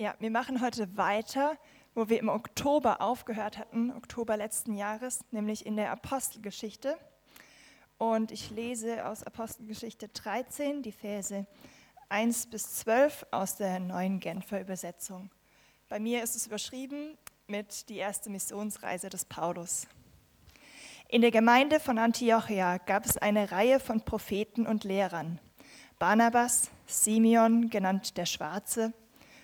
Ja, wir machen heute weiter, wo wir im Oktober aufgehört hatten, Oktober letzten Jahres, nämlich in der Apostelgeschichte. Und ich lese aus Apostelgeschichte 13 die Verse 1 bis 12 aus der neuen Genfer Übersetzung. Bei mir ist es überschrieben mit die erste Missionsreise des Paulus. In der Gemeinde von Antiochia gab es eine Reihe von Propheten und Lehrern. Barnabas, Simeon, genannt der Schwarze,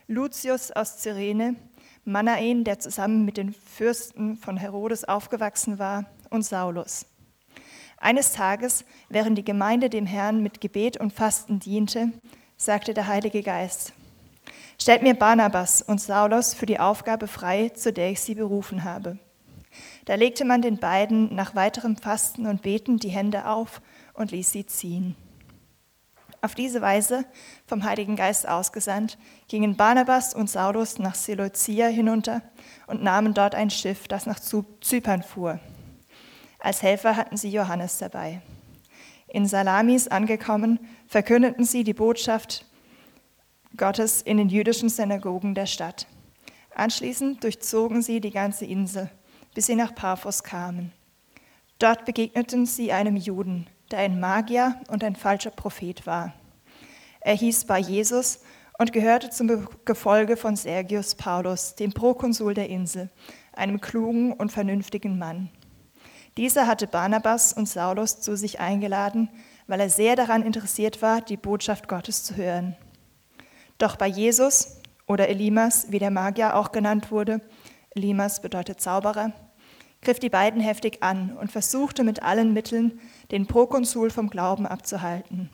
Lucius aus Cyrene, Manaen, der zusammen mit den Fürsten von Herodes aufgewachsen war, und Saulus. Eines Tages, während die Gemeinde dem Herrn mit Gebet und Fasten diente, sagte der Heilige Geist, Stellt mir Barnabas und Saulus für die Aufgabe frei, zu der ich sie berufen habe. Da legte man den beiden nach weiterem Fasten und Beten die Hände auf und ließ sie ziehen. Auf diese Weise, vom Heiligen Geist ausgesandt, gingen Barnabas und Saulus nach Seleucia hinunter und nahmen dort ein Schiff, das nach Zypern fuhr. Als Helfer hatten sie Johannes dabei. In Salamis angekommen, verkündeten sie die Botschaft Gottes in den jüdischen Synagogen der Stadt. Anschließend durchzogen sie die ganze Insel, bis sie nach Paphos kamen. Dort begegneten sie einem Juden, der ein Magier und ein falscher Prophet war. Er hieß Bar Jesus und gehörte zum Gefolge von Sergius Paulus, dem Prokonsul der Insel, einem klugen und vernünftigen Mann. Dieser hatte Barnabas und Saulus zu sich eingeladen, weil er sehr daran interessiert war, die Botschaft Gottes zu hören. Doch bei Jesus oder Elimas, wie der Magier auch genannt wurde, Elimas bedeutet Zauberer, griff die beiden heftig an und versuchte mit allen Mitteln, den Prokonsul vom Glauben abzuhalten.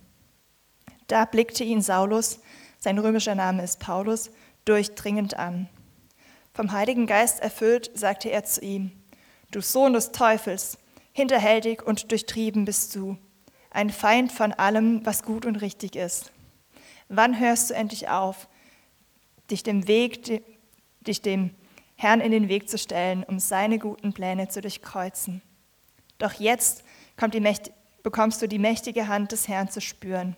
Da blickte ihn Saulus, sein römischer Name ist Paulus, durchdringend an. Vom Heiligen Geist erfüllt, sagte er zu ihm, Du Sohn des Teufels, hinterhältig und durchtrieben bist du, ein Feind von allem, was gut und richtig ist. Wann hörst du endlich auf, dich dem Weg, dich dem Herrn in den Weg zu stellen, um seine guten Pläne zu durchkreuzen. Doch jetzt bekommst du die mächtige Hand des Herrn zu spüren.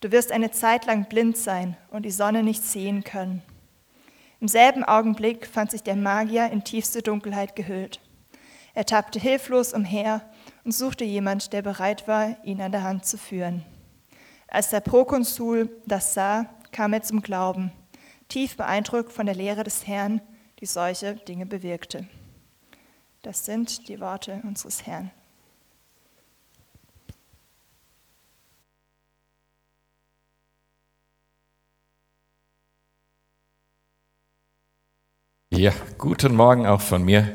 Du wirst eine Zeit lang blind sein und die Sonne nicht sehen können. Im selben Augenblick fand sich der Magier in tiefste Dunkelheit gehüllt. Er tappte hilflos umher und suchte jemand, der bereit war, ihn an der Hand zu führen. Als der Prokonsul das sah, kam er zum Glauben, tief beeindruckt von der Lehre des Herrn die solche Dinge bewirkte. Das sind die Worte unseres Herrn. Ja, guten Morgen auch von mir.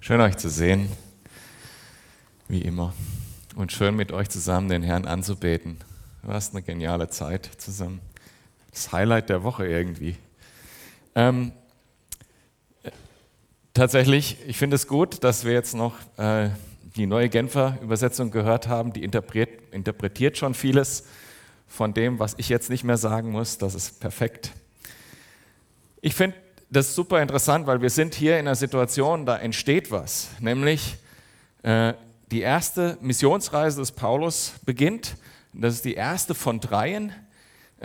Schön euch zu sehen, wie immer. Und schön mit euch zusammen den Herrn anzubeten. Was eine geniale Zeit zusammen. Das Highlight der Woche irgendwie. Ähm, tatsächlich, ich finde es gut, dass wir jetzt noch äh, die neue Genfer Übersetzung gehört haben. Die interpretiert, interpretiert schon vieles von dem, was ich jetzt nicht mehr sagen muss. Das ist perfekt. Ich finde das super interessant, weil wir sind hier in einer Situation, da entsteht was. Nämlich äh, die erste Missionsreise des Paulus beginnt. Das ist die erste von dreien.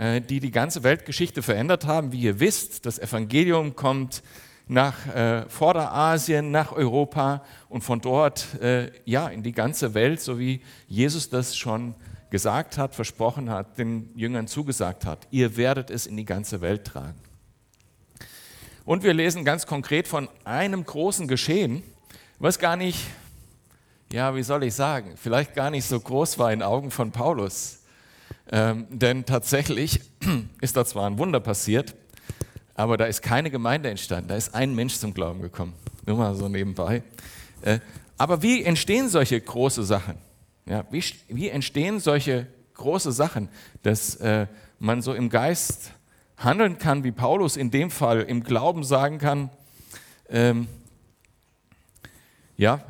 Äh, die die ganze Weltgeschichte verändert haben. Wie ihr wisst, das Evangelium kommt nach äh, Vorderasien, nach Europa und von dort äh, ja in die ganze Welt, so wie Jesus das schon gesagt hat, versprochen hat, den Jüngern zugesagt hat. Ihr werdet es in die ganze Welt tragen. Und wir lesen ganz konkret von einem großen Geschehen, was gar nicht, ja, wie soll ich sagen, vielleicht gar nicht so groß war in Augen von Paulus. Ähm, denn tatsächlich ist da zwar ein Wunder passiert, aber da ist keine Gemeinde entstanden, da ist ein Mensch zum Glauben gekommen. Nur mal so nebenbei. Äh, aber wie entstehen solche große Sachen? Ja, wie, wie entstehen solche große Sachen, dass äh, man so im Geist handeln kann, wie Paulus in dem Fall im Glauben sagen kann, ähm, ja,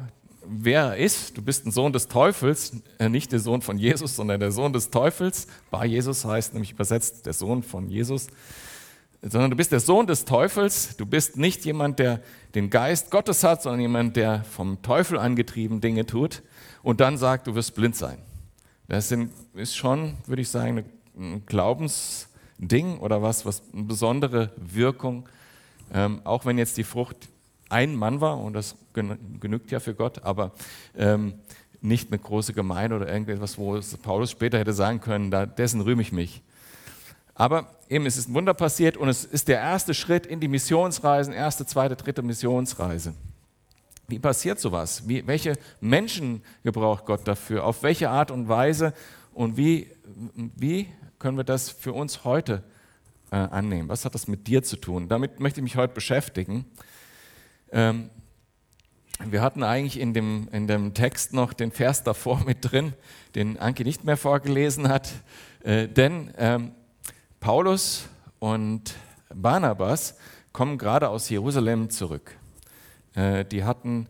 wer er ist. Du bist ein Sohn des Teufels, äh, nicht der Sohn von Jesus, sondern der Sohn des Teufels. Bar Jesus heißt nämlich übersetzt der Sohn von Jesus. Sondern du bist der Sohn des Teufels. Du bist nicht jemand, der den Geist Gottes hat, sondern jemand, der vom Teufel angetrieben Dinge tut und dann sagt, du wirst blind sein. Das ist schon, würde ich sagen, ein Glaubensleben, Ding oder was, was eine besondere Wirkung, ähm, auch wenn jetzt die Frucht ein Mann war, und das genügt ja für Gott, aber ähm, nicht eine große Gemeinde oder irgendetwas, wo Paulus später hätte sagen können, da, dessen rühme ich mich. Aber eben, es ist ein Wunder passiert und es ist der erste Schritt in die Missionsreisen, erste, zweite, dritte Missionsreise. Wie passiert sowas? Wie, welche Menschen gebraucht Gott dafür? Auf welche Art und Weise? Und wie, wie können wir das für uns heute äh, annehmen? Was hat das mit dir zu tun? Damit möchte ich mich heute beschäftigen. Ähm, wir hatten eigentlich in dem, in dem Text noch den Vers davor mit drin, den Anki nicht mehr vorgelesen hat. Äh, denn ähm, Paulus und Barnabas kommen gerade aus Jerusalem zurück. Äh, die hatten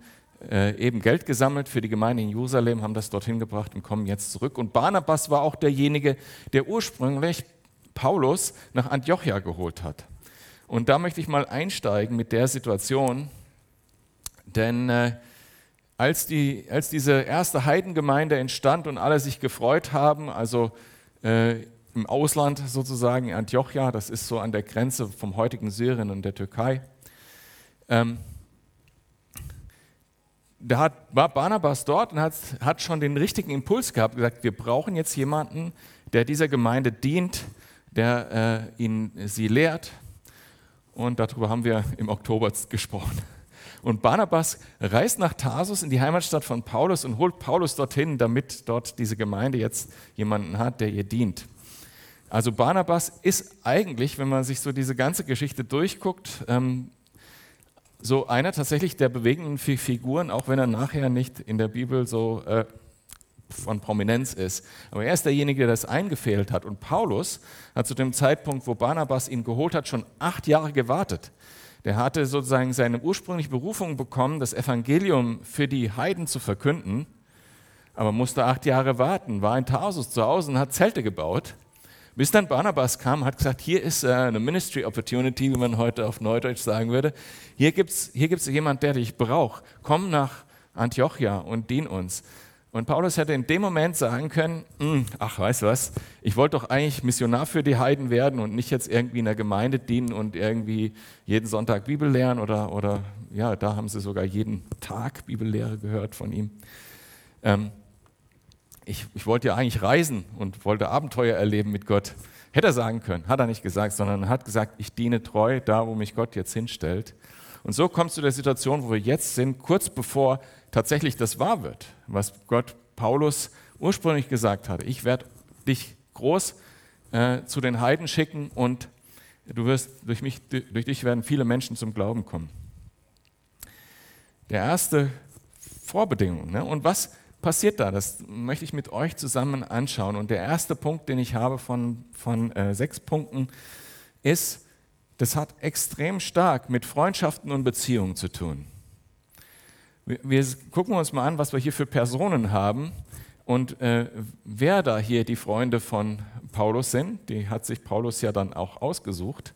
äh, eben Geld gesammelt für die Gemeinde in Jerusalem, haben das dorthin gebracht und kommen jetzt zurück. Und Barnabas war auch derjenige, der ursprünglich Paulus nach Antiochia geholt hat. Und da möchte ich mal einsteigen mit der Situation, denn äh, als, die, als diese erste Heidengemeinde entstand und alle sich gefreut haben, also äh, im Ausland sozusagen, in Antiochia, das ist so an der Grenze vom heutigen Syrien und der Türkei, ähm, da hat, war Barnabas dort und hat, hat schon den richtigen Impuls gehabt, gesagt, wir brauchen jetzt jemanden, der dieser Gemeinde dient, der äh, ihn, sie lehrt. Und darüber haben wir im Oktober gesprochen. Und Barnabas reist nach Tarsus in die Heimatstadt von Paulus und holt Paulus dorthin, damit dort diese Gemeinde jetzt jemanden hat, der ihr dient. Also Barnabas ist eigentlich, wenn man sich so diese ganze Geschichte durchguckt, ähm, so einer tatsächlich der bewegenden Figuren, auch wenn er nachher nicht in der Bibel so äh, von Prominenz ist. Aber er ist derjenige, der das eingefehlt hat. Und Paulus hat zu dem Zeitpunkt, wo Barnabas ihn geholt hat, schon acht Jahre gewartet. Der hatte sozusagen seine ursprüngliche Berufung bekommen, das Evangelium für die Heiden zu verkünden, aber musste acht Jahre warten, war in Tarsus zu Hause und hat Zelte gebaut bis dann Barnabas kam, hat gesagt, hier ist äh, eine Ministry Opportunity, wie man heute auf Neudeutsch sagen würde. Hier gibt es hier gibt's jemand, der dich braucht. Komm nach Antiochia und dien uns. Und Paulus hätte in dem Moment sagen können, hm, ach, weißt du was, ich wollte doch eigentlich Missionar für die Heiden werden und nicht jetzt irgendwie in der Gemeinde dienen und irgendwie jeden Sonntag Bibel lernen oder, oder ja, da haben sie sogar jeden Tag Bibellehre gehört von ihm. Ähm, ich, ich wollte ja eigentlich reisen und wollte Abenteuer erleben mit Gott. Hätte er sagen können, hat er nicht gesagt, sondern hat gesagt, ich diene treu da, wo mich Gott jetzt hinstellt. Und so kommst du der Situation, wo wir jetzt sind, kurz bevor tatsächlich das wahr wird, was Gott Paulus ursprünglich gesagt hatte. Ich werde dich groß äh, zu den Heiden schicken und du wirst durch mich, durch dich werden viele Menschen zum Glauben kommen. Der erste Vorbedingung. Ne? Und was passiert da? Das möchte ich mit euch zusammen anschauen. Und der erste Punkt, den ich habe von, von äh, sechs Punkten, ist, das hat extrem stark mit Freundschaften und Beziehungen zu tun. Wir, gucken uns mal an, was wir hier für Personen haben und äh, wer da hier die Freunde von Paulus sind. Die hat sich Paulus ja dann auch ausgesucht,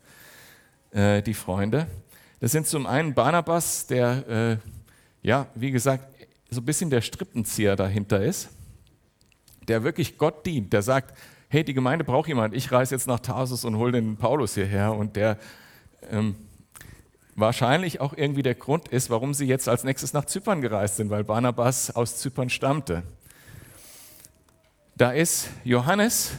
äh, die Freunde. Das sind zum einen Barnabas, der, äh, ja, wie gesagt, so ein bisschen der Strippenzieher dahinter ist, der wirklich Gott dient, der sagt, hey, die Gemeinde braucht jemand, ich reise jetzt nach Tarsus und hole den Paulus hierher und der ähm, wahrscheinlich auch irgendwie der Grund ist, warum sie jetzt als nächstes nach Zypern gereist sind, weil Barnabas aus Zypern stammte. Da ist Johannes,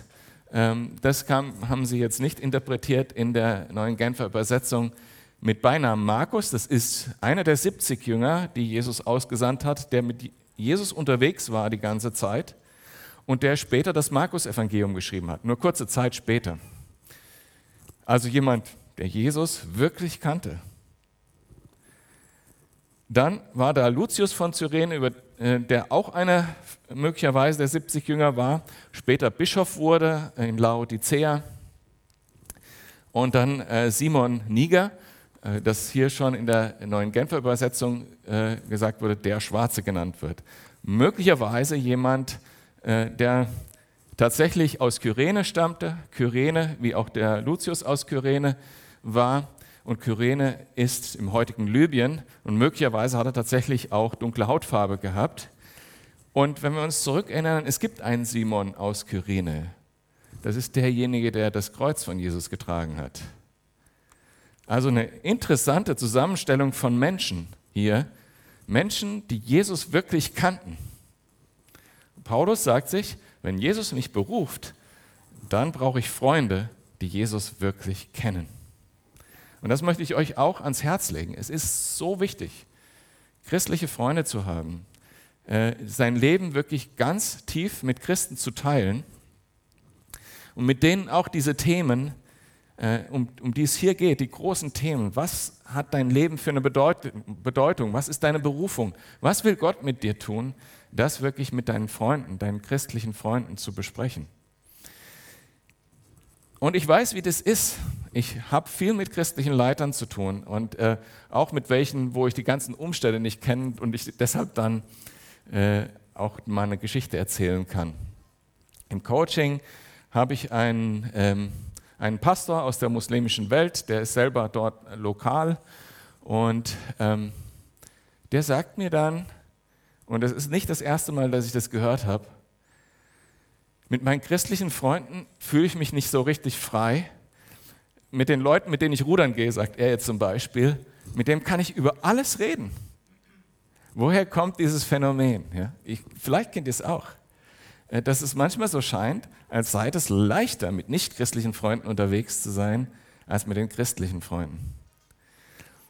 ähm, das kam, haben sie jetzt nicht interpretiert in der neuen Genfer Übersetzung, mit Beinamen Markus. Das ist einer der 70 Jünger, die Jesus ausgesandt hat, der mit Jesus unterwegs war die ganze Zeit und der später das Markus-Evangelium geschrieben hat, nur kurze Zeit später. Also jemand, der Jesus wirklich kannte. Dann war da Lucius von Cyrene, äh, der auch einer möglicherweise der 70 Jünger war, später Bischof wurde in Laodicea. Und dann äh, Simon Niger, äh, dass hier schon in der neuen Genfer Übersetzung äh, gesagt wurde, der Schwarze genannt wird. Möglicherweise jemand, äh, der tatsächlich aus Kyrene stammte, Kyrene, wie auch der Lucius aus Kyrene war. Und Kyrene ist im heutigen Libyen und möglicherweise hat er tatsächlich auch dunkle Hautfarbe gehabt. Und wenn wir uns zurückerinnern, es gibt einen Simon aus Kyrene. das ist derjenige, der das Kreuz von Jesus getragen hat. Also eine interessante Zusammenstellung von Menschen hier. Menschen, die Jesus wirklich kannten. Paulus sagt sich, wenn Jesus mich beruft, dann brauche ich Freunde, die Jesus wirklich kennen. Und das möchte ich euch auch ans Herz legen. Es ist so wichtig, christliche Freunde zu haben, äh, sein Leben wirklich ganz tief mit Christen zu teilen und mit denen auch diese Themen äh, um, um die es hier geht, die großen Themen. Was hat dein Leben für eine Bedeutung? Was ist deine Berufung? Was will Gott mit dir tun? Das wirklich mit deinen Freunden, deinen christlichen Freunden zu besprechen. Und ich weiß, wie das ist. Ich habe viel mit christlichen Leitern zu tun und äh, auch mit welchen, wo ich die ganzen Umstände nicht kenne und ich deshalb dann äh, auch meine Geschichte erzählen kann. Im Coaching habe ich einen ähm, einen Pastor aus der muslimischen Welt, der ist selber dort lokal und ähm, der sagt mir dann, und das ist nicht das erste Mal, dass ich das gehört habe, mit meinen christlichen Freunden fühle ich mich nicht so richtig frei. Mit den Leuten, mit denen ich rudern gehe, sagt er jetzt zum Beispiel, mit dem kann ich über alles reden. Woher kommt dieses Phänomen? Ja, ich, vielleicht kennt ihr es auch. Äh, dass es manchmal so scheint, als sei es leichter, mit nichtchristlichen Freunden unterwegs zu sein, als mit den christlichen Freunden.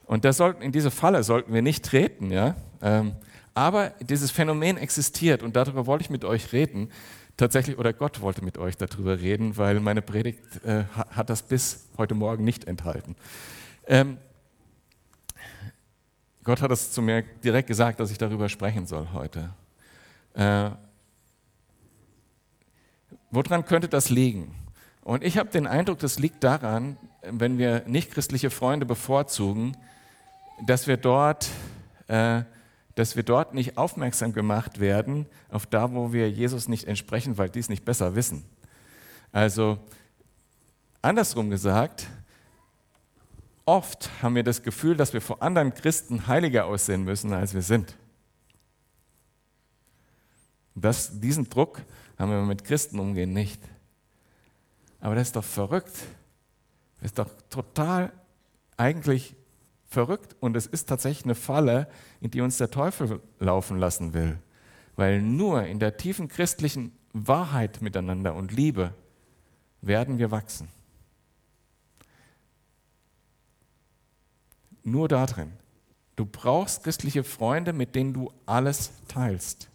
Und das sollten, in diese Falle sollten wir nicht treten, ja. Ähm, aber dieses Phänomen existiert und darüber wollte ich mit euch reden. Tatsächlich, oder Gott wollte mit euch darüber reden, weil meine Predigt äh, hat das bis heute Morgen nicht enthalten. Ähm, Gott hat es zu mir direkt gesagt, dass ich darüber sprechen soll heute. Äh, Woran könnte das liegen? Und ich habe den Eindruck, das liegt daran, wenn wir nichtchristliche Freunde bevorzugen, dass wir dort, äh, dass wir dort nicht aufmerksam gemacht werden auf da, wo wir Jesus nicht entsprechen, weil die es nicht besser wissen. Also andersrum gesagt, oft haben wir das Gefühl, dass wir vor anderen Christen heiliger aussehen müssen, als wir sind. Das, diesen Druck haben wir mit Christen umgehen nicht. Aber das ist doch verrückt. Das ist doch total eigentlich verrückt und es ist tatsächlich eine Falle, in die uns der Teufel laufen lassen will. Weil nur in der tiefen christlichen Wahrheit miteinander und Liebe werden wir wachsen. Nur darin. Du brauchst christliche Freunde, mit denen du alles teilst.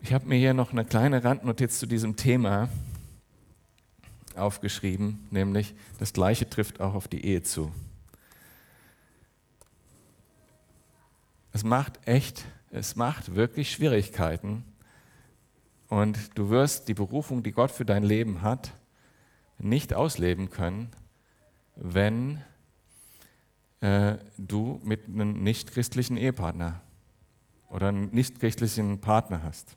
Ich habe mir hier noch eine kleine Randnotiz zu diesem Thema aufgeschrieben, nämlich das Gleiche trifft auch auf die Ehe zu. Es macht echt, es macht wirklich Schwierigkeiten und du wirst die Berufung, die Gott für dein Leben hat, nicht ausleben können, wenn äh, du mit einem nichtchristlichen Ehepartner oder einen nichtchristlichen Partner hast.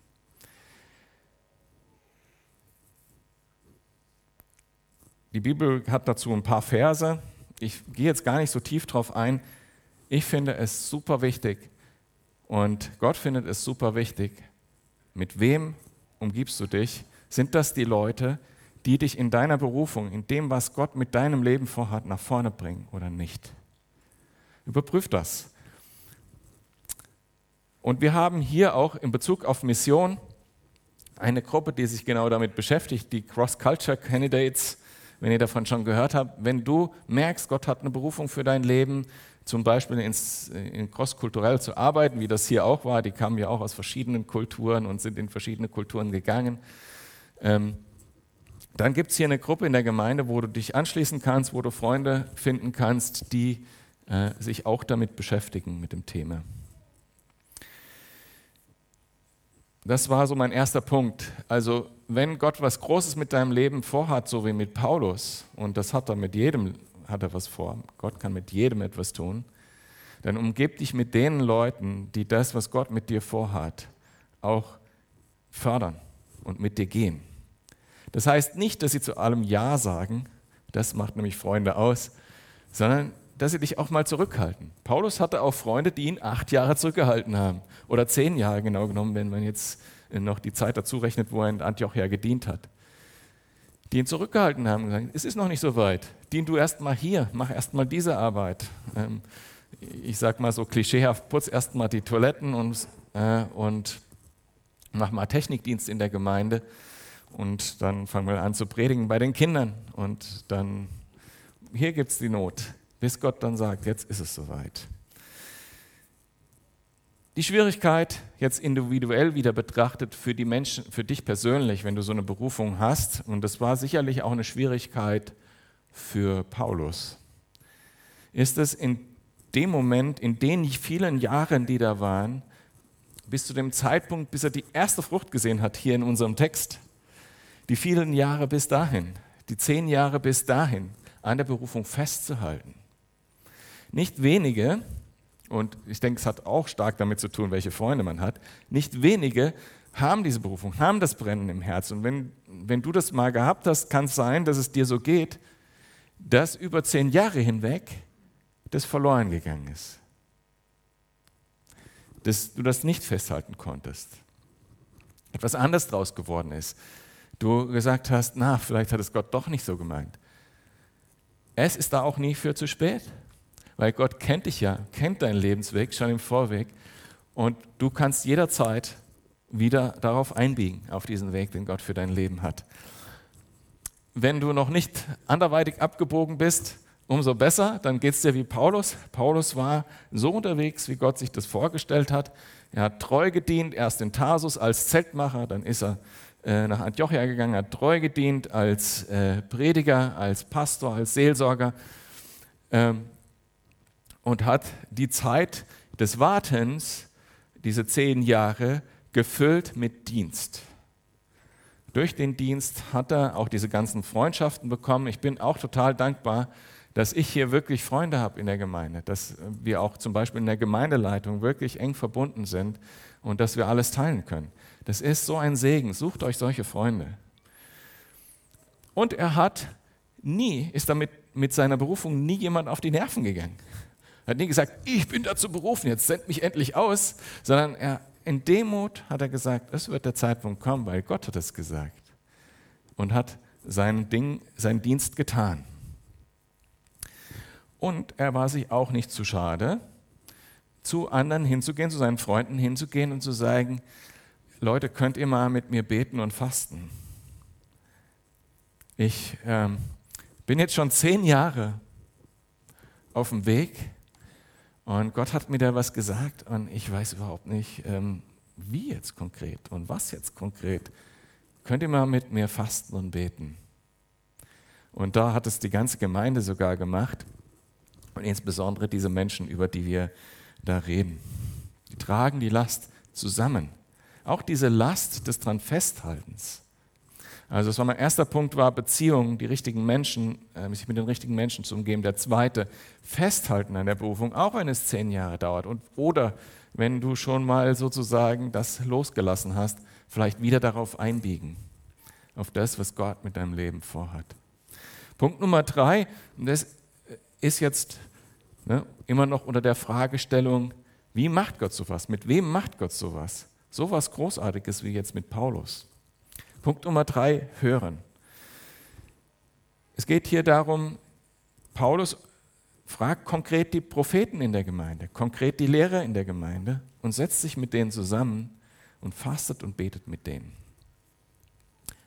Die Bibel hat dazu ein paar Verse. Ich gehe jetzt gar nicht so tief drauf ein. Ich finde es super wichtig und Gott findet es super wichtig. Mit wem umgibst du dich? Sind das die Leute, die dich in deiner Berufung, in dem, was Gott mit deinem Leben vorhat, nach vorne bringen oder nicht? Überprüf das. Und wir haben hier auch in Bezug auf Mission eine Gruppe, die sich genau damit beschäftigt, die Cross-Culture Candidates wenn ihr davon schon gehört habt, wenn du merkst, Gott hat eine Berufung für dein Leben, zum Beispiel ins, in crosskulturell zu arbeiten, wie das hier auch war, die kamen ja auch aus verschiedenen Kulturen und sind in verschiedene Kulturen gegangen. Ähm, dann gibt es hier eine Gruppe in der Gemeinde, wo du dich anschließen kannst, wo du Freunde finden kannst, die äh, sich auch damit beschäftigen, mit dem Thema. Das war so mein erster Punkt. Also wenn Gott was Großes mit deinem Leben vorhat, so wie mit Paulus, und das hat er mit jedem, hat er was vor, Gott kann mit jedem etwas tun, dann umgib dich mit den Leuten, die das, was Gott mit dir vorhat, auch fördern und mit dir gehen. Das heißt nicht, dass sie zu allem Ja sagen, das macht nämlich Freunde aus, sondern dass sie dich auch mal zurückhalten. Paulus hatte auch Freunde, die ihn acht Jahre zurückgehalten haben oder zehn Jahre genau genommen, wenn man jetzt noch die Zeit dazu rechnet, wo er in Antiochia gedient hat. Die ihn zurückgehalten haben und gesagt, es ist noch nicht so weit. Dien du erst mal hier, mach erst mal diese Arbeit. Ähm, ich sag mal so klischeehaft, putz erst mal die Toiletten und, äh, und mach mal Technikdienst in der Gemeinde. Und dann fangen wir an zu predigen bei den Kindern. Und dann, hier gibt es die Not, bis Gott dann sagt, jetzt ist es soweit. Die Schwierigkeit, jetzt individuell wieder betrachtet, für die Menschen, für dich persönlich, wenn du so eine Berufung hast, und das war sicherlich auch eine Schwierigkeit für Paulus, ist es in dem Moment, in den vielen Jahren, die da waren, bis zu dem Zeitpunkt, bis er die erste Frucht gesehen hat, hier in unserem Text, die vielen Jahre bis dahin, die zehn Jahre bis dahin, an der Berufung festzuhalten. Nicht wenige, und ich denke, es hat auch stark damit zu tun, welche Freunde man hat, nicht wenige haben diese Berufung, haben das Brennen im Herz. Und wenn, wenn du das mal gehabt hast, kann es sein, dass es dir so geht, dass über zehn Jahre hinweg das verloren gegangen ist. Dass du das nicht festhalten konntest. Etwas anderes draus geworden ist. Du gesagt hast, na, vielleicht hat es Gott doch nicht so gemeint. Es ist da auch nie für zu spät, weil Gott kennt dich ja, kennt deinen Lebensweg schon im Vorweg und du kannst jederzeit wieder darauf einbiegen, auf diesen Weg, den Gott für dein Leben hat. Wenn du noch nicht anderweitig abgebogen bist, umso besser, dann geht es dir wie Paulus. Paulus war so unterwegs, wie Gott sich das vorgestellt hat. Er hat treu gedient, erst in Tarsus als Zeltmacher, dann ist er äh, nach Antiochia gegangen, hat treu gedient als äh, Prediger, als Pastor, als Seelsorger ähm, und hat die Zeit des Wartens, diese zehn Jahre, gefüllt mit Dienst. Durch den Dienst hat er auch diese ganzen Freundschaften bekommen. Ich bin auch total dankbar, dass ich hier wirklich Freunde habe in der Gemeinde, dass wir auch zum Beispiel in der Gemeindeleitung wirklich eng verbunden sind und dass wir alles teilen können. Das ist so ein Segen. Sucht euch solche Freunde. Und er hat nie, ist damit mit seiner Berufung nie jemand auf die Nerven gegangen. Er hat nie gesagt, ich bin dazu berufen, jetzt send mich endlich aus, sondern er, in Demut hat er gesagt, es wird der Zeitpunkt kommen, weil Gott hat es gesagt und hat sein Ding, seinen Dienst getan. Und er war sich auch nicht zu schade, zu anderen hinzugehen, zu seinen Freunden hinzugehen und zu sagen, Leute, könnt ihr mal mit mir beten und fasten? Ich ähm, bin jetzt schon zehn Jahre auf dem Weg und Gott hat mir da was gesagt und ich weiß überhaupt nicht, ähm, wie jetzt konkret und was jetzt konkret. Könnt ihr mal mit mir fasten und beten? Und da hat es die ganze Gemeinde sogar gemacht und insbesondere diese Menschen, über die wir da reden. Die tragen die Last zusammen. Auch diese Last des dran Festhaltens. Also das war mein erster Punkt, war Beziehungen, die richtigen Menschen, äh, sich mit den richtigen Menschen zu umgeben. Der zweite, Festhalten an der Berufung, auch wenn es zehn Jahre dauert. Und, oder wenn du schon mal sozusagen das losgelassen hast, vielleicht wieder darauf einbiegen, auf das, was Gott mit deinem Leben vorhat. Punkt Nummer drei, und das ist jetzt ne, immer noch unter der Fragestellung, wie macht Gott sowas? Mit wem macht Gott sowas? Sowas Großartiges wie jetzt mit Paulus. Punkt Nummer drei, hören. Es geht hier darum, Paulus fragt konkret die Propheten in der Gemeinde, konkret die Lehrer in der Gemeinde und setzt sich mit denen zusammen und fastet und betet mit denen.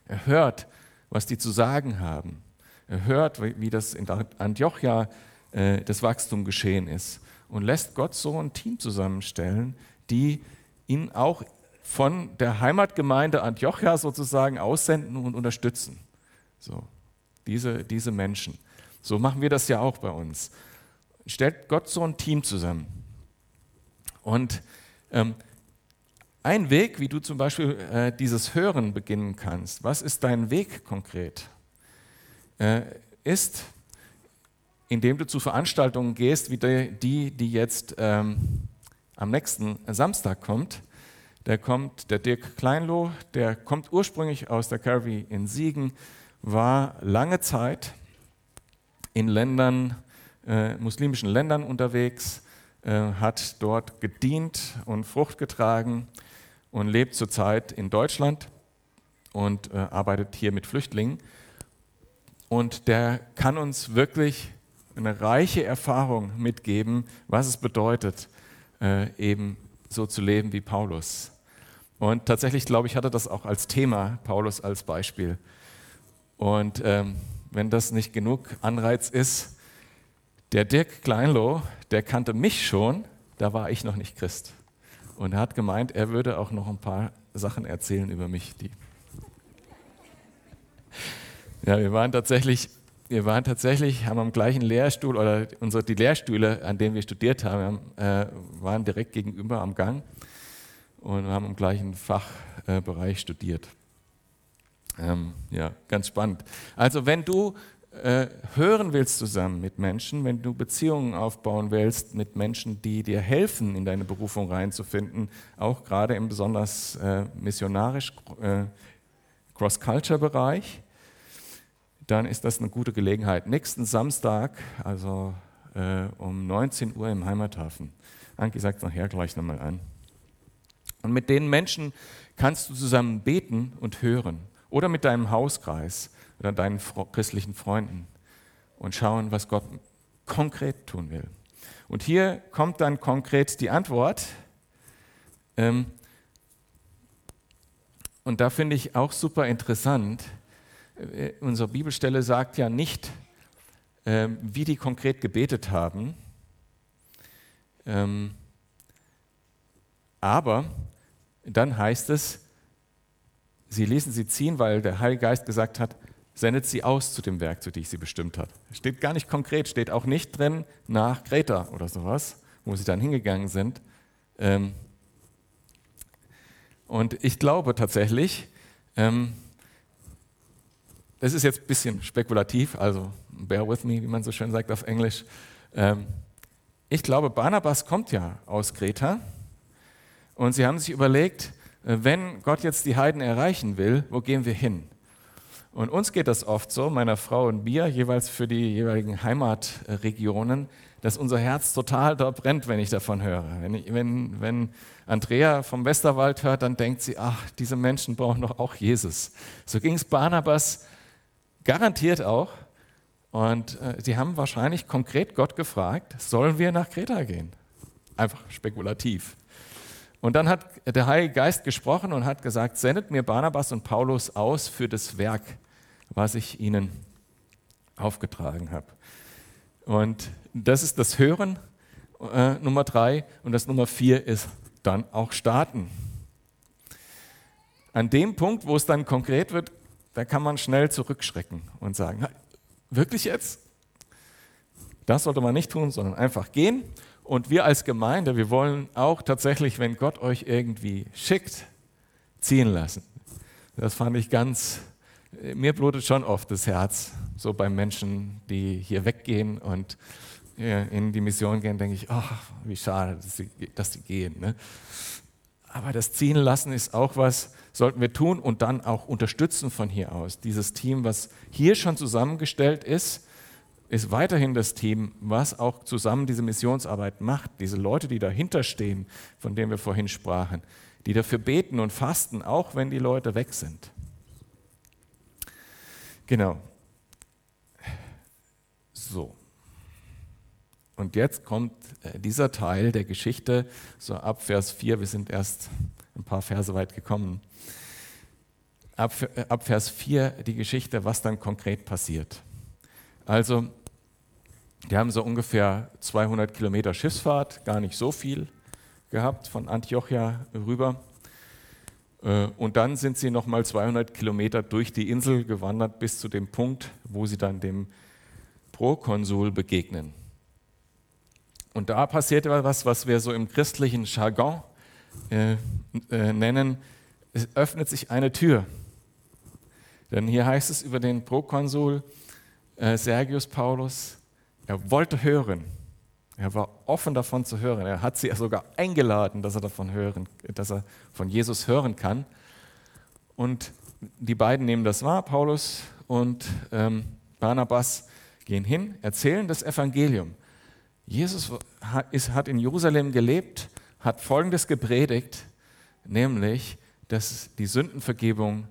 Er hört, was die zu sagen haben. Er hört, wie das in Antiochia äh, das Wachstum geschehen ist und lässt Gott so ein Team zusammenstellen, die ihn auch von der Heimatgemeinde Antiochia sozusagen aussenden und unterstützen. So, diese, diese Menschen. So machen wir das ja auch bei uns. Stellt Gott so ein Team zusammen. Und ähm, ein Weg, wie du zum Beispiel äh, dieses Hören beginnen kannst, was ist dein Weg konkret? Äh, ist, indem du zu Veranstaltungen gehst, wie die, die jetzt ähm, am nächsten Samstag kommt. Der kommt, der Dirk Kleinloh, der kommt ursprünglich aus der Calvary in Siegen, war lange Zeit in Ländern, äh, muslimischen Ländern unterwegs, äh, hat dort gedient und Frucht getragen und lebt zurzeit in Deutschland und äh, arbeitet hier mit Flüchtlingen. Und der kann uns wirklich eine reiche Erfahrung mitgeben, was es bedeutet, äh, eben so zu leben wie Paulus. Und tatsächlich, glaube ich, hatte das auch als Thema, Paulus als Beispiel. Und ähm, wenn das nicht genug Anreiz ist, der Dirk Kleinloh, der kannte mich schon, da war ich noch nicht Christ. Und er hat gemeint, er würde auch noch ein paar Sachen erzählen über mich. Die ja, wir waren tatsächlich, wir waren tatsächlich, haben am gleichen Lehrstuhl oder unsere, die Lehrstühle, an denen wir studiert haben, äh, waren direkt gegenüber am Gang und haben im gleichen Fachbereich studiert. Ähm, ja, ganz spannend. Also wenn du äh, hören willst zusammen mit Menschen, wenn du Beziehungen aufbauen willst mit Menschen, die dir helfen, in deine Berufung reinzufinden, auch gerade im besonders äh, missionarisch äh, Cross-Culture-Bereich, dann ist das eine gute Gelegenheit. Nächsten Samstag, also äh, um 19 Uhr im Heimathafen. Anki sagt nachher gleich nochmal an. Und mit den Menschen kannst du zusammen beten und hören. Oder mit deinem Hauskreis oder deinen christlichen Freunden und schauen, was Gott konkret tun will. Und hier kommt dann konkret die Antwort. Ähm, und da finde ich auch super interessant, äh, unsere Bibelstelle sagt ja nicht, ähm, wie die konkret gebetet haben, ähm, aber dann heißt es, sie ließen sie ziehen, weil der Heilige Geist gesagt hat, sendet sie aus zu dem Werk, zu dem ich sie bestimmt hat. Steht gar nicht konkret, steht auch nicht drin nach Kreta oder sowas, wo sie dann hingegangen sind. Ähm, und ich glaube tatsächlich, das ist jetzt ein bisschen spekulativ, also bear with me, wie man so schön sagt auf Englisch. Ähm, ich glaube, Barnabas kommt ja aus Kreta und sie haben sich überlegt, äh, wenn Gott jetzt die Heiden erreichen will, wo gehen wir hin? Und uns geht das oft so, meiner Frau und mir, jeweils für die jeweiligen Heimatregionen, dass unser Herz total dort brennt, wenn ich davon höre. Wenn, ich, wenn, wenn Andrea vom Westerwald hört, dann denkt sie, ach, diese Menschen brauchen doch auch Jesus. So ging es Barnabas Garantiert auch. Und äh, sie haben wahrscheinlich konkret Gott gefragt, sollen wir nach Kreta gehen? Einfach spekulativ. Und dann hat der Heilige Geist gesprochen und hat gesagt, sendet mir Barnabas und Paulus aus für das Werk, was ich ihnen aufgetragen habe. Und das ist das Hören, äh, Nummer drei. Und das Nummer vier ist dann auch starten. An dem Punkt, wo es dann konkret wird, da kann man schnell zurückschrecken und sagen, wirklich jetzt? Das sollte man nicht tun, sondern einfach gehen. Und wir als Gemeinde, wir wollen auch tatsächlich, wenn Gott euch irgendwie schickt, ziehen lassen. Das fand ich ganz, mir blutet schon oft das Herz, so bei Menschen, die hier weggehen und in die Mission gehen, denke ich, ach, wie schade, dass sie, dass sie gehen. Ne? Aber das Ziehen lassen ist auch was, sollten wir tun und dann auch unterstützen von hier aus. Dieses Team, was hier schon zusammengestellt ist, ist weiterhin das Team, was auch zusammen diese Missionsarbeit macht. Diese Leute, die dahinter stehen, von denen wir vorhin sprachen, die dafür beten und fasten, auch wenn die Leute weg sind. Genau. So. Und jetzt kommt äh, dieser Teil der Geschichte, so ab Vers 4, wir sind erst ein paar Verse weit gekommen. Ab, äh, ab Vers 4 die Geschichte, was dann konkret passiert. Also, die haben so ungefähr 200 Kilometer Schiffsfahrt, gar nicht so viel gehabt von Antiochia rüber. Äh, und dann sind sie nochmal 200 Kilometer durch die Insel gewandert bis zu dem Punkt, wo sie dann dem Prokonsul begegnen. Und da passiert etwas, was wir so im christlichen Jargon äh, äh, nennen, es öffnet sich eine Tür. Denn hier heißt es über den Prokonsul Sergius Paulus, er wollte hören. Er war offen davon zu hören. Er hat sie sogar eingeladen, dass er davon hören, dass er von Jesus hören kann. Und die beiden nehmen das wahr, Paulus und ähm, Barnabas gehen hin, erzählen das Evangelium. Jesus hat in Jerusalem gelebt, hat Folgendes gepredigt, nämlich, dass die Sündenvergebung,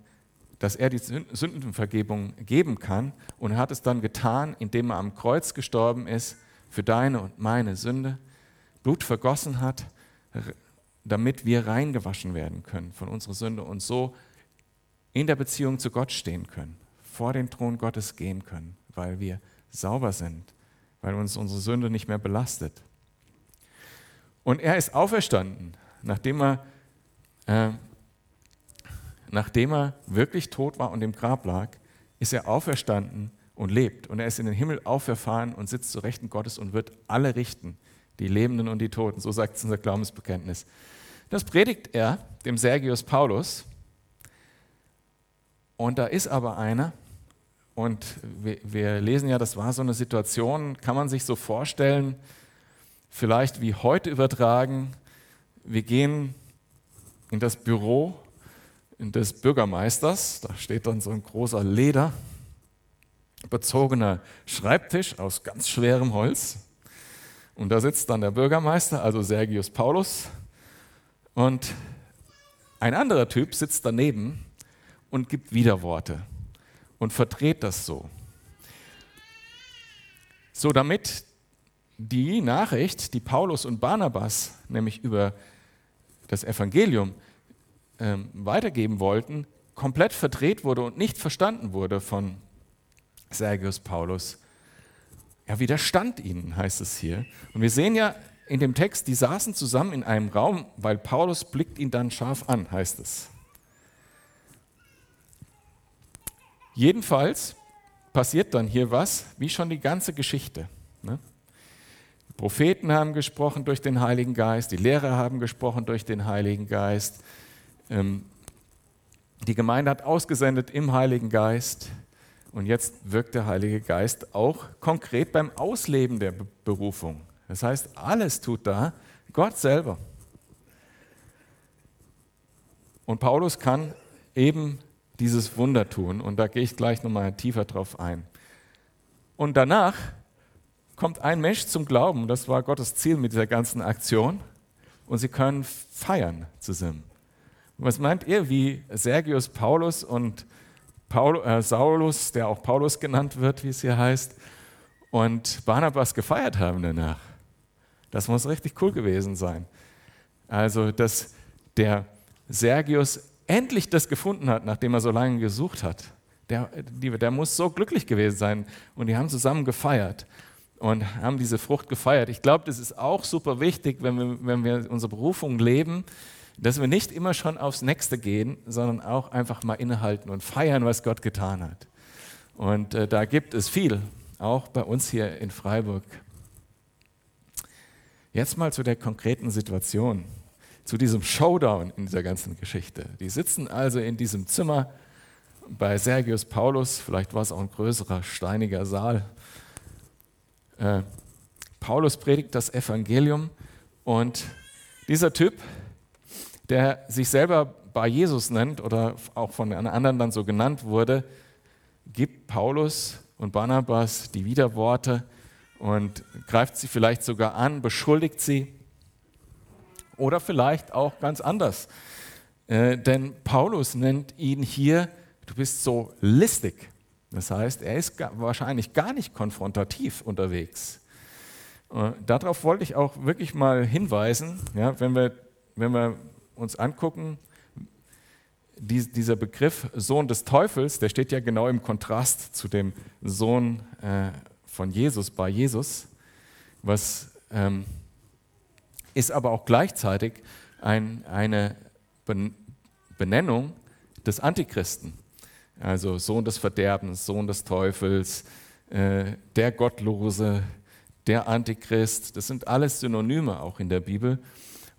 dass er die Sündenvergebung geben kann und er hat es dann getan, indem er am Kreuz gestorben ist für deine und meine Sünde, Blut vergossen hat, damit wir reingewaschen werden können von unserer Sünde und so in der Beziehung zu Gott stehen können, vor den Thron Gottes gehen können, weil wir sauber sind, weil uns unsere Sünde nicht mehr belastet. Und er ist auferstanden, nachdem er, äh, nachdem er wirklich tot war und im Grab lag, ist er auferstanden und lebt. Und er ist in den Himmel auferfahren und sitzt zu Rechten Gottes und wird alle richten, die Lebenden und die Toten. So sagt es unser Glaubensbekenntnis. Das predigt er dem Sergius Paulus. Und da ist aber einer, und wir, wir, lesen ja, das war so eine Situation, kann man sich so vorstellen, vielleicht wie heute übertragen. Wir gehen in das Büro des Bürgermeisters, da steht dann so ein großer Leder, bezogener Schreibtisch aus ganz schwerem Holz. Und da sitzt dann der Bürgermeister, also Sergius Paulus, und ein anderer Typ sitzt daneben und gibt Widerworte und verdreht das so. So damit die Nachricht, die Paulus und Barnabas nämlich über das Evangelium ähm, weitergeben wollten, komplett verdreht wurde und nicht verstanden wurde von Sergius Paulus. Er widerstand ihnen, heißt es hier. Und wir sehen ja in dem Text, die saßen zusammen in einem Raum, weil Paulus blickt ihn dann scharf an, heißt es. Jedenfalls passiert dann hier was, wie schon die ganze Geschichte. Ne? Die Propheten haben gesprochen durch den Heiligen Geist, die Lehrer haben gesprochen durch den Heiligen Geist, die Gemeinde hat ausgesendet im Heiligen Geist und jetzt wirkt der Heilige Geist auch konkret beim Ausleben der Berufung. Das heißt, alles tut da Gott selber. Und Paulus kann eben dieses Wunder tun. Und da gehe ich gleich nochmal tiefer drauf ein. Und danach kommt ein Mensch zum Glauben. Das war Gottes Ziel mit dieser ganzen Aktion. Und sie können feiern zusammen. Was meint ihr, wie Sergius Paulus und Paul, äh, Saulus, der auch Paulus genannt wird, wie es hier heißt, und Barnabas gefeiert haben danach? Das muss richtig cool gewesen sein. Also, dass der Sergius endlich das gefunden hat, nachdem er so lange gesucht hat. Der, der muss so glücklich gewesen sein. Und die haben zusammen gefeiert und haben diese Frucht gefeiert. Ich glaube, das ist auch super wichtig, wenn wir, wenn wir unsere Berufung leben, dass wir nicht immer schon aufs Nächste gehen, sondern auch einfach mal innehalten und feiern, was Gott getan hat. Und äh, da gibt es viel, auch bei uns hier in Freiburg. Jetzt mal zu der konkreten Situation, zu diesem Showdown in dieser ganzen Geschichte. Die sitzen also in diesem Zimmer bei Sergius Paulus, vielleicht war es auch ein größerer steiniger Saal. Äh, Paulus predigt das Evangelium und dieser Typ, der sich selber bei Jesus nennt oder auch von den anderen dann so genannt wurde, gibt Paulus und Barnabas die Widerworte und greift sie vielleicht sogar an, beschuldigt sie oder vielleicht auch ganz anders. Äh, denn Paulus nennt ihn hier, du bist so listig. Das heißt, er ist wahrscheinlich gar nicht konfrontativ unterwegs. Äh, darauf wollte ich auch wirklich mal hinweisen, ja, wenn, wir, wenn wir uns angucken, die, dieser Begriff Sohn des Teufels, der steht ja genau im Kontrast zu dem Sohn äh, von Jesus bei Jesus, was ähm, ist aber auch gleichzeitig ein, eine Benennung des Antichristen, also Sohn des Verderbens, Sohn des Teufels, äh, der Gottlose, der Antichrist, das sind alles Synonyme auch in der Bibel.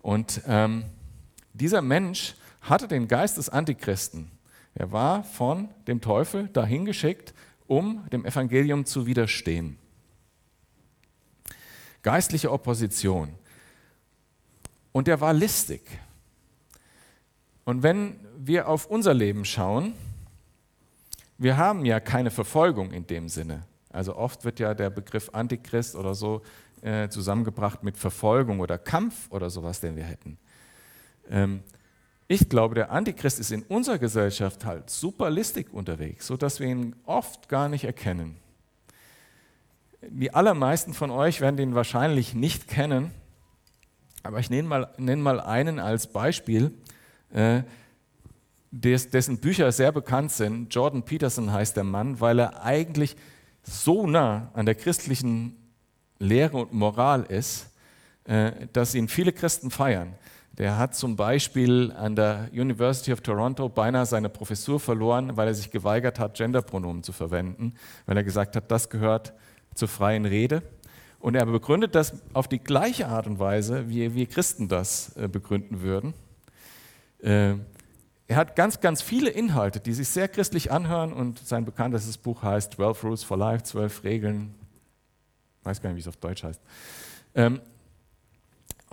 Und ähm, dieser Mensch hatte den Geist des Antichristen. Er war von dem Teufel dahin geschickt, um dem Evangelium zu widerstehen. Geistliche Opposition. Und er war listig. Und wenn wir auf unser Leben schauen, wir haben ja keine Verfolgung in dem Sinne. Also oft wird ja der Begriff Antichrist oder so äh, zusammengebracht mit Verfolgung oder Kampf oder sowas, den wir hätten. Ähm, Ich glaube, der Antichrist ist in unserer Gesellschaft halt super listig unterwegs, sodass wir ihn oft gar nicht erkennen. Die allermeisten von euch werden ihn wahrscheinlich nicht kennen, aber ich nenne mal, nenne mal einen als Beispiel, äh, des, dessen Bücher sehr bekannt sind. Jordan Peterson heißt der Mann, weil er eigentlich so nah an der christlichen Lehre und Moral ist, äh, dass ihn viele Christen feiern. Der hat zum Beispiel an der University of Toronto beinahe seine Professur verloren, weil er sich geweigert hat, Genderpronomen zu verwenden, weil er gesagt hat, das gehört zur freien Rede. Und er begründet das auf die gleiche Art und Weise, wie wir Christen das äh, begründen würden. Äh, er hat ganz, ganz viele Inhalte, die sich sehr christlich anhören und sein bekanntestes Buch heißt 12 Rules for Life, 12 Regeln, ich weiß gar nicht, wie es auf Deutsch heißt.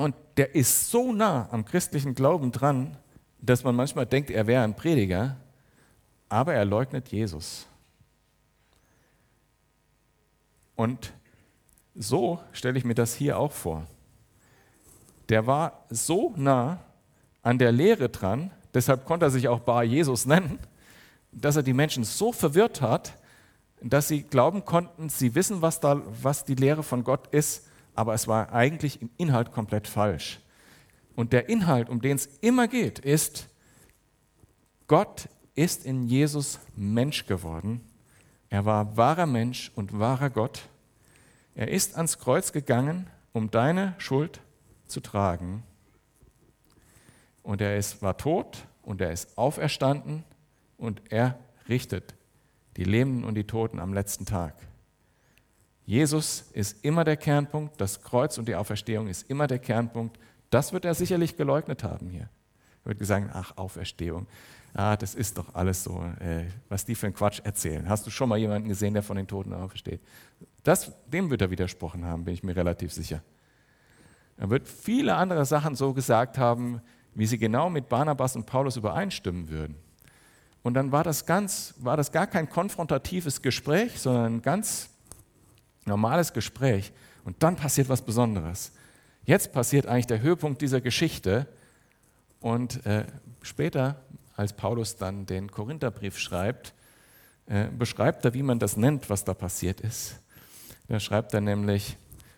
Und der ist so nah am christlichen Glauben dran, dass man manchmal denkt, er wäre ein Prediger, aber er leugnet Jesus. Und so stelle ich mir das hier auch vor. Der war so nah an der Lehre dran, deshalb konnte er sich auch Bar Jesus nennen, dass er die Menschen so verwirrt hat, dass sie glauben konnten, sie wissen, was, da, was die Lehre von Gott ist, aber es war eigentlich im Inhalt komplett falsch. Und der Inhalt, um den es immer geht, ist, Gott ist in Jesus Mensch geworden. Er war wahrer Mensch und wahrer Gott. Er ist ans Kreuz gegangen, um deine Schuld zu tragen. Und er ist, war tot und er ist auferstanden und er richtet die Lebenden und die Toten am letzten Tag. Jesus ist immer der Kernpunkt, das Kreuz und die Auferstehung ist immer der Kernpunkt. Das wird er sicherlich geleugnet haben hier. Er wird gesagt, ach, Auferstehung, ah, das ist doch alles so, äh, was die für einen Quatsch erzählen. Hast du schon mal jemanden gesehen, der von den Toten aufersteht? Das, dem wird er widersprochen haben, bin ich mir relativ sicher. Er wird viele andere Sachen so gesagt haben, wie sie genau mit Barnabas und Paulus übereinstimmen würden. Und dann war das, ganz, war das gar kein konfrontatives Gespräch, sondern ein ganz normales Gespräch und dann passiert was Besonderes. Jetzt passiert eigentlich der Höhepunkt dieser Geschichte und äh, später, als Paulus dann den Korintherbrief schreibt, äh, beschreibt er, wie man das nennt, was da passiert ist. Da schreibt er nämlich,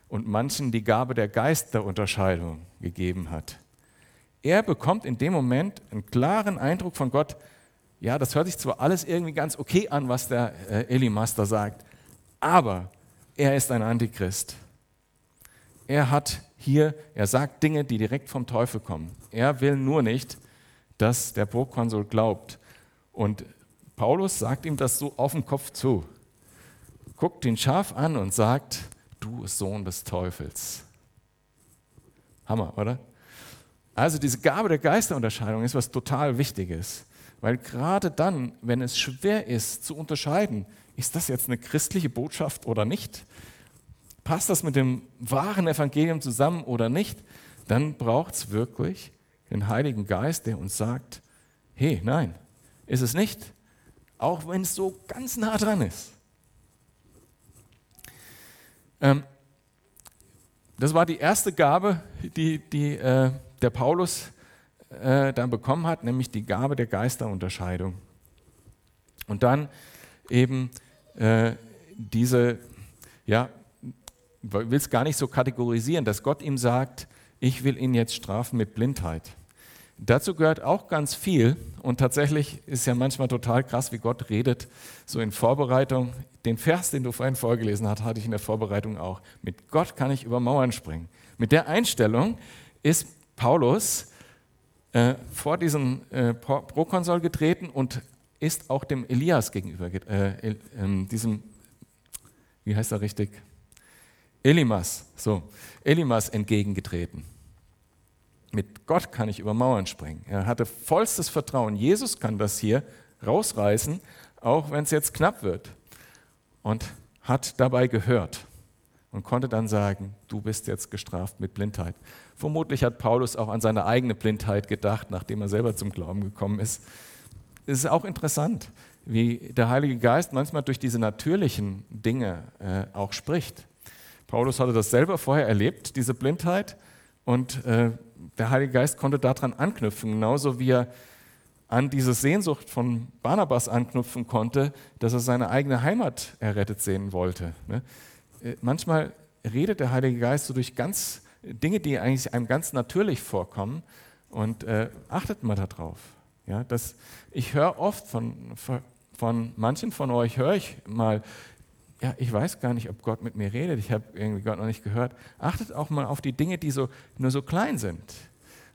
und manchen die Gabe der Geisterunterscheidung gegeben hat. Er bekommt in dem Moment einen klaren Eindruck von Gott, ja, das hört sich zwar alles irgendwie ganz okay an, was der äh, Elimas sagt, aber er ist ein Antichrist. Er hat hier, er sagt Dinge, die direkt vom Teufel kommen. Er will nur nicht, dass der Burgkonsul glaubt. Und Paulus sagt ihm das so auf den Kopf zu. Guckt ihn scharf an und sagt, du Sohn des Teufels. Hammer, oder? Also diese Gabe der Geisterunterscheidung ist was total Wichtiges, weil gerade dann, wenn es schwer ist zu unterscheiden, ist das jetzt eine christliche Botschaft oder nicht? Passt das mit dem wahren Evangelium zusammen oder nicht? Dann braucht es wirklich den Heiligen Geist, der uns sagt, hey, nein, ist es nicht, auch wenn es so ganz nah dran ist. Ähm, das war die erste Gabe, die, die äh, der Paulus äh, dann bekommen hat, nämlich die Gabe der Geisterunterscheidung. Und dann eben äh, diese, ja, will es gar nicht so kategorisieren, dass Gott ihm sagt, ich will ihn jetzt strafen mit Blindheit. Dazu gehört auch ganz viel und tatsächlich ist ja manchmal total krass, wie Gott redet, so in Vorbereitung. Den Vers, den du vorhin vorgelesen hast, hatte ich in der Vorbereitung auch. Mit Gott kann ich über Mauern springen. Mit der Einstellung ist Paulus äh, vor diesen äh, Prokonsul getreten und ist auch dem Elias gegenüber, äh, äh, diesem, wie heißt er richtig? Elimas, so, Elimas entgegengetreten. Mit Gott kann ich über Mauern springen. Er hatte vollstes Vertrauen. Jesus kann das hier rausreißen, auch wenn es jetzt knapp wird. Und hat dabei gehört und konnte dann sagen, du bist jetzt gestraft mit Blindheit. Vermutlich hat Paulus auch an seine eigene Blindheit gedacht, nachdem er selber zum Glauben gekommen ist es ist auch interessant, wie der Heilige Geist manchmal durch diese natürlichen Dinge äh, auch spricht. Paulus hatte das selber vorher erlebt, diese Blindheit, und äh, der Heilige Geist konnte daran anknüpfen, genauso wie er an diese Sehnsucht von Barnabas anknüpfen konnte, dass er seine eigene Heimat errettet sehen wollte. Ne? Äh, manchmal redet der Heilige Geist so durch ganz Dinge, die eigentlich einem ganz natürlich vorkommen und äh, achtet mal darauf. Ja, dass ich höre oft von, von manchen von euch, höre ich mal, ja, ich weiß gar nicht, ob Gott mit mir redet, ich habe irgendwie Gott noch nicht gehört. Achtet auch mal auf die Dinge, die so, nur so klein sind,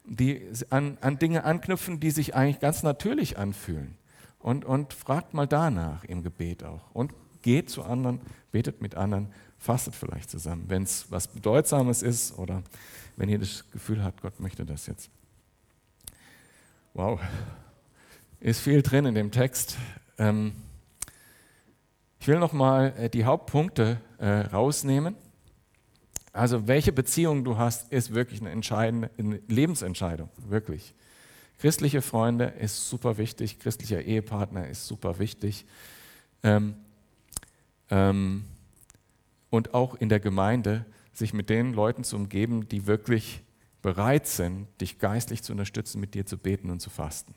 die an, an Dinge anknüpfen, die sich eigentlich ganz natürlich anfühlen. Und, und fragt mal danach im Gebet auch. Und geht zu anderen, betet mit anderen, fastet vielleicht zusammen, wenn es was Bedeutsames ist oder wenn ihr das Gefühl habt, Gott möchte das jetzt. Wow, ist viel drin in dem Text. Ähm, ich will nochmal äh, die Hauptpunkte äh, rausnehmen. Also welche Beziehung du hast, ist wirklich eine entscheidende eine Lebensentscheidung, wirklich. Christliche Freunde ist super wichtig, christlicher Ehepartner ist super wichtig. Ähm, ähm, und auch in der Gemeinde sich mit den Leuten zu umgeben, die wirklich bereit sind, dich geistlich zu unterstützen, mit dir zu beten und zu fasten.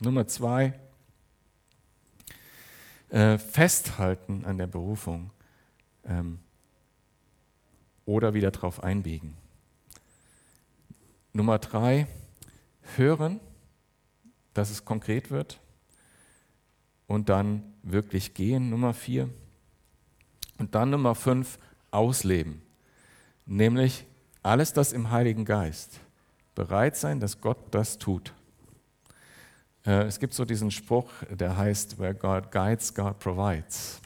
Nummer zwei, äh, festhalten an der Berufung ähm, oder wieder darauf einbiegen. Nummer drei, hören, dass es konkret wird und dann wirklich gehen. Nummer vier. Und dann Nummer fünf, ausleben. Nämlich alles das im Heiligen Geist. Bereit sein, dass Gott das tut. Äh, es gibt so diesen Spruch, der heißt, where God guides, God provides.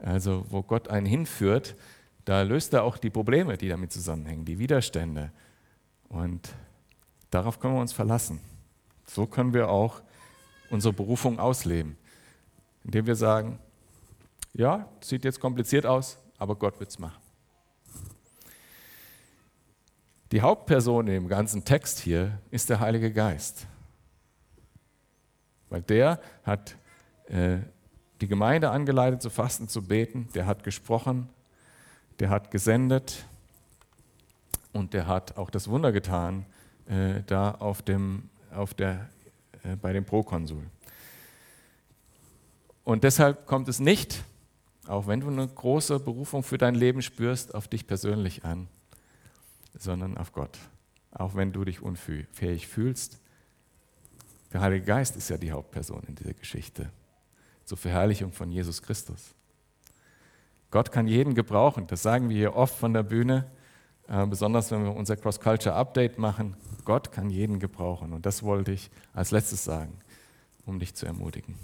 Also wo Gott einen hinführt, da löst er auch die Probleme, die damit zusammenhängen, die Widerstände. Und darauf können wir uns verlassen. So können wir auch unsere Berufung ausleben, indem wir sagen, ja, sieht jetzt kompliziert aus, aber Gott wird es machen. Die Hauptperson im ganzen Text hier ist der Heilige Geist. Weil der hat äh, die Gemeinde angeleitet zu fasten, zu beten, der hat gesprochen, der hat gesendet und der hat auch das Wunder getan äh, da auf dem, auf der, äh, bei dem Prokonsul. Und deshalb kommt es nicht, auch wenn du eine große Berufung für dein Leben spürst, auf dich persönlich an, sondern auf Gott. Auch wenn du dich unfähig fühlst. Der Heilige Geist ist ja die Hauptperson in dieser Geschichte. Zur Verherrlichung von Jesus Christus. Gott kann jeden gebrauchen. Das sagen wir hier oft von der Bühne, äh, besonders wenn wir unser Cross-Culture-Update machen. Gott kann jeden gebrauchen. Und das wollte ich als letztes sagen, um dich zu ermutigen.